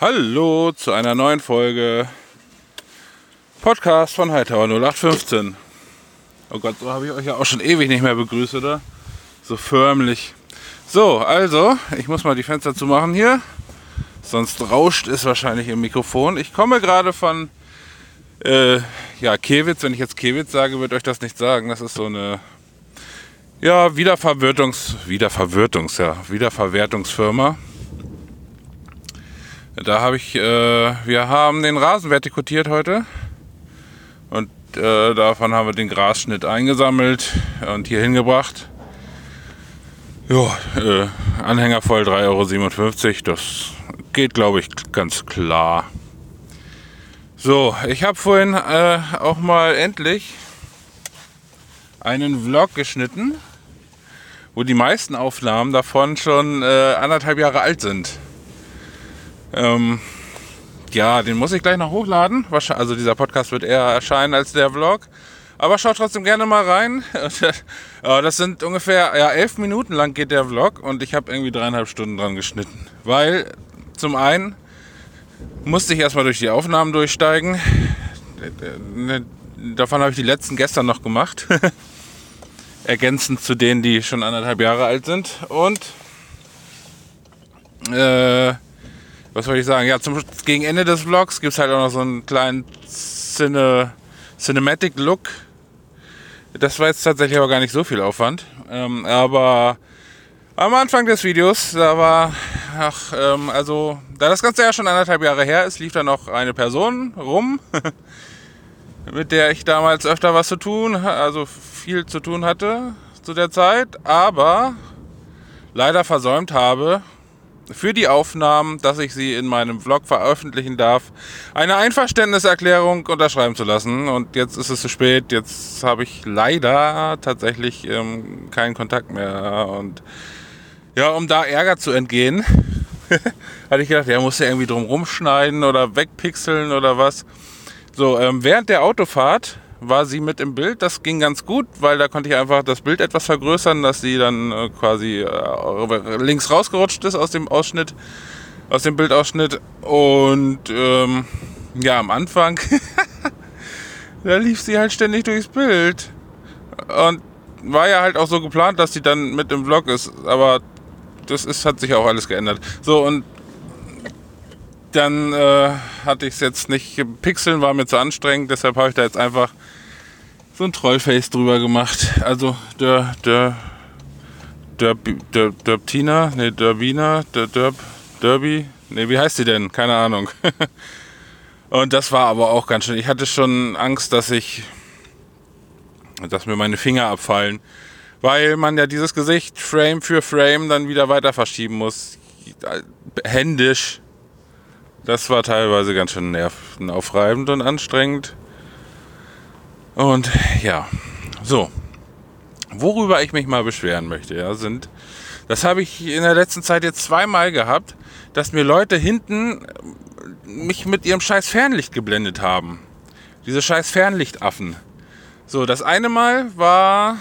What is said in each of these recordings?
Hallo zu einer neuen Folge Podcast von Hightower 0815. Oh Gott, so habe ich euch ja auch schon ewig nicht mehr begrüßt, oder? So förmlich. So, also, ich muss mal die Fenster zumachen hier. Sonst rauscht es wahrscheinlich im Mikrofon. Ich komme gerade von äh, ja, Kewitz. Wenn ich jetzt Kewitz sage, wird euch das nicht sagen. Das ist so eine ja, Wiederverwertungs, Wiederverwertungs, ja, Wiederverwertungsfirma. Da habe ich, äh, wir haben den Rasen vertikutiert heute und äh, davon haben wir den Grasschnitt eingesammelt und hier hingebracht. Ja, äh, Anhänger voll 3,57 Euro, das geht glaube ich ganz klar. So, ich habe vorhin äh, auch mal endlich einen Vlog geschnitten wo die meisten Aufnahmen davon schon äh, anderthalb Jahre alt sind. Ähm, ja, den muss ich gleich noch hochladen. Also dieser Podcast wird eher erscheinen als der Vlog. Aber schaut trotzdem gerne mal rein. das sind ungefähr ja, elf Minuten lang geht der Vlog und ich habe irgendwie dreieinhalb Stunden dran geschnitten. Weil zum einen musste ich erstmal durch die Aufnahmen durchsteigen. Davon habe ich die letzten gestern noch gemacht. ergänzend zu denen, die schon anderthalb Jahre alt sind. Und äh, was wollte ich sagen? Ja, zum, gegen Ende des Vlogs gibt es halt auch noch so einen kleinen Cine, Cinematic Look. Das war jetzt tatsächlich aber gar nicht so viel Aufwand. Ähm, aber am Anfang des Videos, da war, ach, ähm, also, da das Ganze ja schon anderthalb Jahre her ist, lief da noch eine Person rum. mit der ich damals öfter was zu tun, also viel zu tun hatte zu der Zeit, aber leider versäumt habe, für die Aufnahmen, dass ich sie in meinem Vlog veröffentlichen darf, eine Einverständniserklärung unterschreiben zu lassen. Und jetzt ist es zu spät. Jetzt habe ich leider tatsächlich ähm, keinen Kontakt mehr. Und ja, um da Ärger zu entgehen, hatte ich gedacht, er muss ja irgendwie drum rumschneiden oder wegpixeln oder was. So, ähm, während der Autofahrt war sie mit im Bild. Das ging ganz gut, weil da konnte ich einfach das Bild etwas vergrößern, dass sie dann äh, quasi äh, links rausgerutscht ist aus dem Ausschnitt, aus dem Bildausschnitt. Und ähm, ja, am Anfang, da lief sie halt ständig durchs Bild. Und war ja halt auch so geplant, dass sie dann mit im Vlog ist. Aber das ist, hat sich auch alles geändert. So, und dann äh, hatte ich es jetzt nicht. Pixeln war mir zu anstrengend, deshalb habe ich da jetzt einfach so ein Trollface drüber gemacht. Also der, der, der, der, Derbtina, ne, Derbina, der Derb, Derby, ne, wie heißt sie denn? Keine Ahnung. Und das war aber auch ganz schön. Ich hatte schon Angst, dass ich, dass mir meine Finger abfallen, weil man ja dieses Gesicht Frame für Frame dann wieder weiter verschieben muss. Händisch das war teilweise ganz schön nervenaufreibend und anstrengend. Und ja, so. Worüber ich mich mal beschweren möchte, ja, sind, das habe ich in der letzten Zeit jetzt zweimal gehabt, dass mir Leute hinten mich mit ihrem scheiß Fernlicht geblendet haben. Diese scheiß Fernlichtaffen. So, das eine Mal war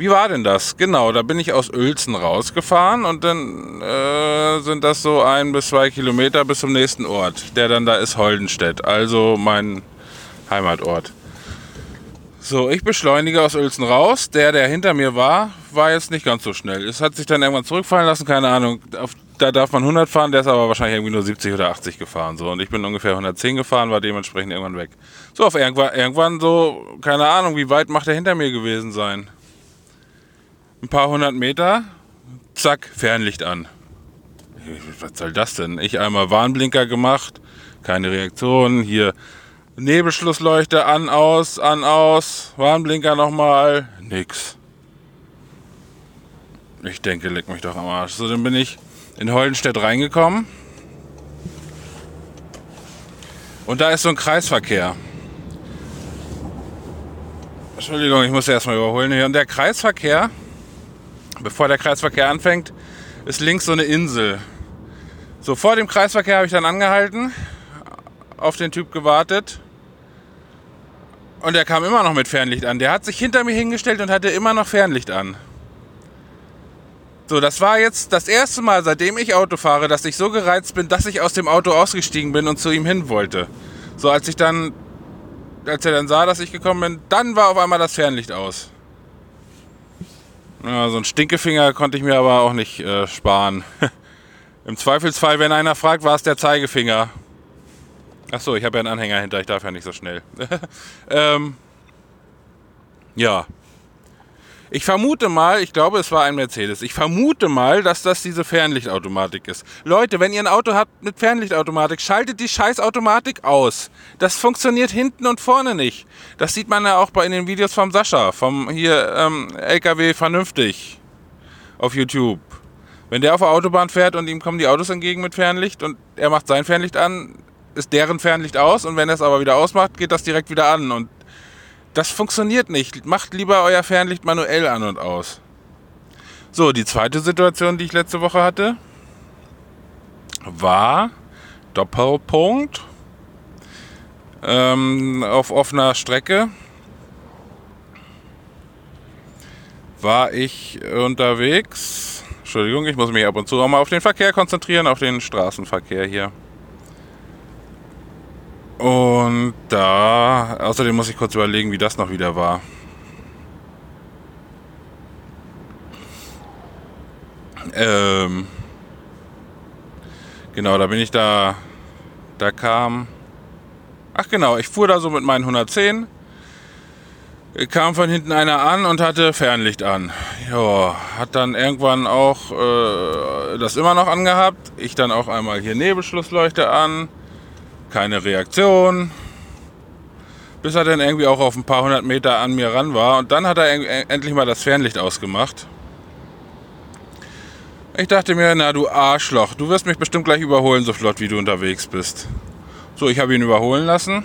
wie war denn das? Genau, da bin ich aus Uelzen rausgefahren und dann äh, sind das so ein bis zwei Kilometer bis zum nächsten Ort, der dann da ist Holdenstedt, also mein Heimatort. So, ich beschleunige aus Uelzen raus. Der, der hinter mir war, war jetzt nicht ganz so schnell. Es hat sich dann irgendwann zurückfallen lassen, keine Ahnung. Auf, da darf man 100 fahren, der ist aber wahrscheinlich irgendwie nur 70 oder 80 gefahren. So, und ich bin ungefähr 110 gefahren, war dementsprechend irgendwann weg. So, auf irgendwann, irgendwann so, keine Ahnung, wie weit macht er hinter mir gewesen sein? Ein paar hundert Meter, zack, Fernlicht an. Was soll das denn? Ich einmal Warnblinker gemacht, keine Reaktion. Hier Nebelschlussleuchte an, aus, an, aus. Warnblinker nochmal, nix. Ich denke, leck mich doch am Arsch. So, dann bin ich in Holdenstedt reingekommen. Und da ist so ein Kreisverkehr. Entschuldigung, ich muss erstmal überholen hier. Und der Kreisverkehr bevor der Kreisverkehr anfängt, ist links so eine Insel. So, vor dem Kreisverkehr habe ich dann angehalten, auf den Typ gewartet. Und der kam immer noch mit Fernlicht an. Der hat sich hinter mir hingestellt und hatte immer noch Fernlicht an. So, das war jetzt das erste Mal, seitdem ich Auto fahre, dass ich so gereizt bin, dass ich aus dem Auto ausgestiegen bin und zu ihm hin wollte. So, als ich dann, als er dann sah, dass ich gekommen bin, dann war auf einmal das Fernlicht aus. Ja, so ein Stinkefinger konnte ich mir aber auch nicht äh, sparen. Im Zweifelsfall, wenn einer fragt, war es der Zeigefinger. Ach so, ich habe ja einen Anhänger hinter, ich darf ja nicht so schnell. ähm, ja. Ich vermute mal, ich glaube, es war ein Mercedes. Ich vermute mal, dass das diese Fernlichtautomatik ist. Leute, wenn ihr ein Auto habt mit Fernlichtautomatik, schaltet die Scheißautomatik aus. Das funktioniert hinten und vorne nicht. Das sieht man ja auch bei in den Videos vom Sascha, vom hier ähm, LKW vernünftig auf YouTube. Wenn der auf der Autobahn fährt und ihm kommen die Autos entgegen mit Fernlicht und er macht sein Fernlicht an, ist deren Fernlicht aus und wenn er es aber wieder ausmacht, geht das direkt wieder an und das funktioniert nicht. Macht lieber euer Fernlicht manuell an und aus. So, die zweite Situation, die ich letzte Woche hatte, war Doppelpunkt ähm, auf offener Strecke. War ich unterwegs. Entschuldigung, ich muss mich ab und zu auch mal auf den Verkehr konzentrieren, auf den Straßenverkehr hier. Und da, außerdem muss ich kurz überlegen, wie das noch wieder war. Ähm, genau, da bin ich da, da kam, ach genau, ich fuhr da so mit meinen 110, kam von hinten einer an und hatte Fernlicht an. Ja, hat dann irgendwann auch äh, das immer noch angehabt. Ich dann auch einmal hier Nebelschlussleuchte an keine Reaktion. Bis er dann irgendwie auch auf ein paar hundert Meter an mir ran war. Und dann hat er endlich mal das Fernlicht ausgemacht. Ich dachte mir, na du Arschloch, du wirst mich bestimmt gleich überholen, so flott wie du unterwegs bist. So, ich habe ihn überholen lassen.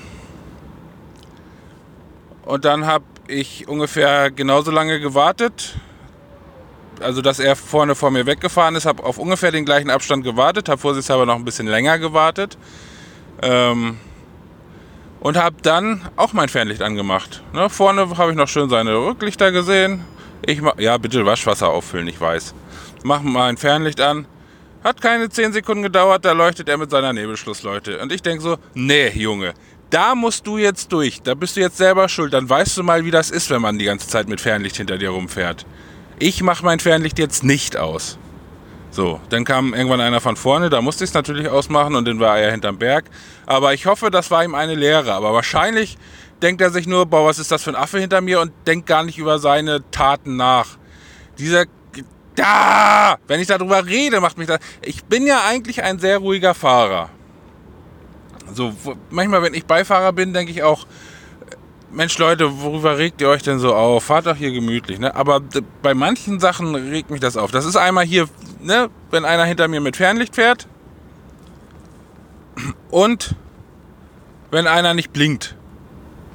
Und dann habe ich ungefähr genauso lange gewartet. Also, dass er vorne vor mir weggefahren ist, habe auf ungefähr den gleichen Abstand gewartet, habe vorsichtshalber noch ein bisschen länger gewartet. Ähm, und habe dann auch mein Fernlicht angemacht. Ne, vorne habe ich noch schön seine Rücklichter gesehen. Ich mach, ja, bitte Waschwasser auffüllen, ich weiß. Mach mein Fernlicht an. Hat keine 10 Sekunden gedauert, da leuchtet er mit seiner Nebelschlussleuchte. Und ich denke so, nee, Junge, da musst du jetzt durch. Da bist du jetzt selber schuld. Dann weißt du mal, wie das ist, wenn man die ganze Zeit mit Fernlicht hinter dir rumfährt. Ich mache mein Fernlicht jetzt nicht aus. So, dann kam irgendwann einer von vorne, da musste ich es natürlich ausmachen und dann war er hinterm Berg. Aber ich hoffe, das war ihm eine Lehre. Aber wahrscheinlich denkt er sich nur, boah, was ist das für ein Affe hinter mir und denkt gar nicht über seine Taten nach. Dieser da, wenn ich darüber rede, macht mich das. Ich bin ja eigentlich ein sehr ruhiger Fahrer. So, manchmal, wenn ich Beifahrer bin, denke ich auch, Mensch, Leute, worüber regt ihr euch denn so auf? Fahrt doch hier gemütlich, ne? Aber bei manchen Sachen regt mich das auf. Das ist einmal hier, ne, wenn einer hinter mir mit Fernlicht fährt und wenn einer nicht blinkt.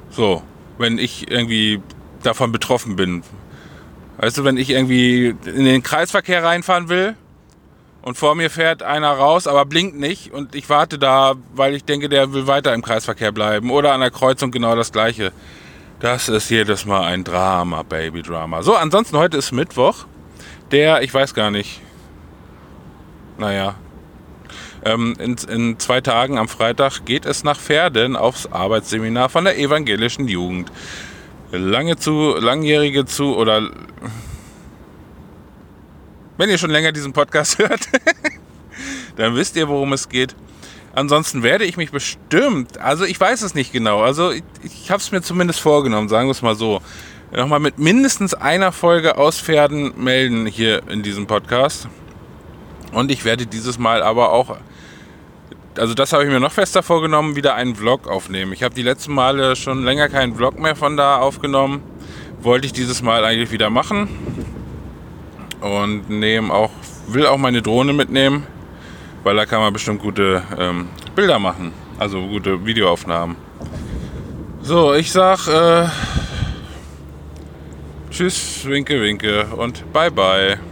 So, wenn ich irgendwie davon betroffen bin. Weißt du, wenn ich irgendwie in den Kreisverkehr reinfahren will und vor mir fährt einer raus, aber blinkt nicht und ich warte da, weil ich denke, der will weiter im Kreisverkehr bleiben oder an der Kreuzung genau das gleiche. Das ist jedes Mal ein Drama, Baby Drama. So, ansonsten heute ist Mittwoch. Der, ich weiß gar nicht. Naja. Ähm, in, in zwei Tagen am Freitag geht es nach Pferden aufs Arbeitsseminar von der evangelischen Jugend. Lange zu, langjährige zu oder wenn ihr schon länger diesen Podcast hört, dann wisst ihr, worum es geht. Ansonsten werde ich mich bestimmt, also ich weiß es nicht genau, also ich, ich habe es mir zumindest vorgenommen, sagen wir es mal so, nochmal mit mindestens einer Folge aus Pferden melden hier in diesem Podcast. Und ich werde dieses Mal aber auch, also das habe ich mir noch fester vorgenommen, wieder einen Vlog aufnehmen. Ich habe die letzten Male schon länger keinen Vlog mehr von da aufgenommen. Wollte ich dieses Mal eigentlich wieder machen und nehme auch, will auch meine Drohne mitnehmen, weil da kann man bestimmt gute ähm, Bilder machen, also gute Videoaufnahmen. So, ich sag äh, Tschüss, winke, winke und bye bye.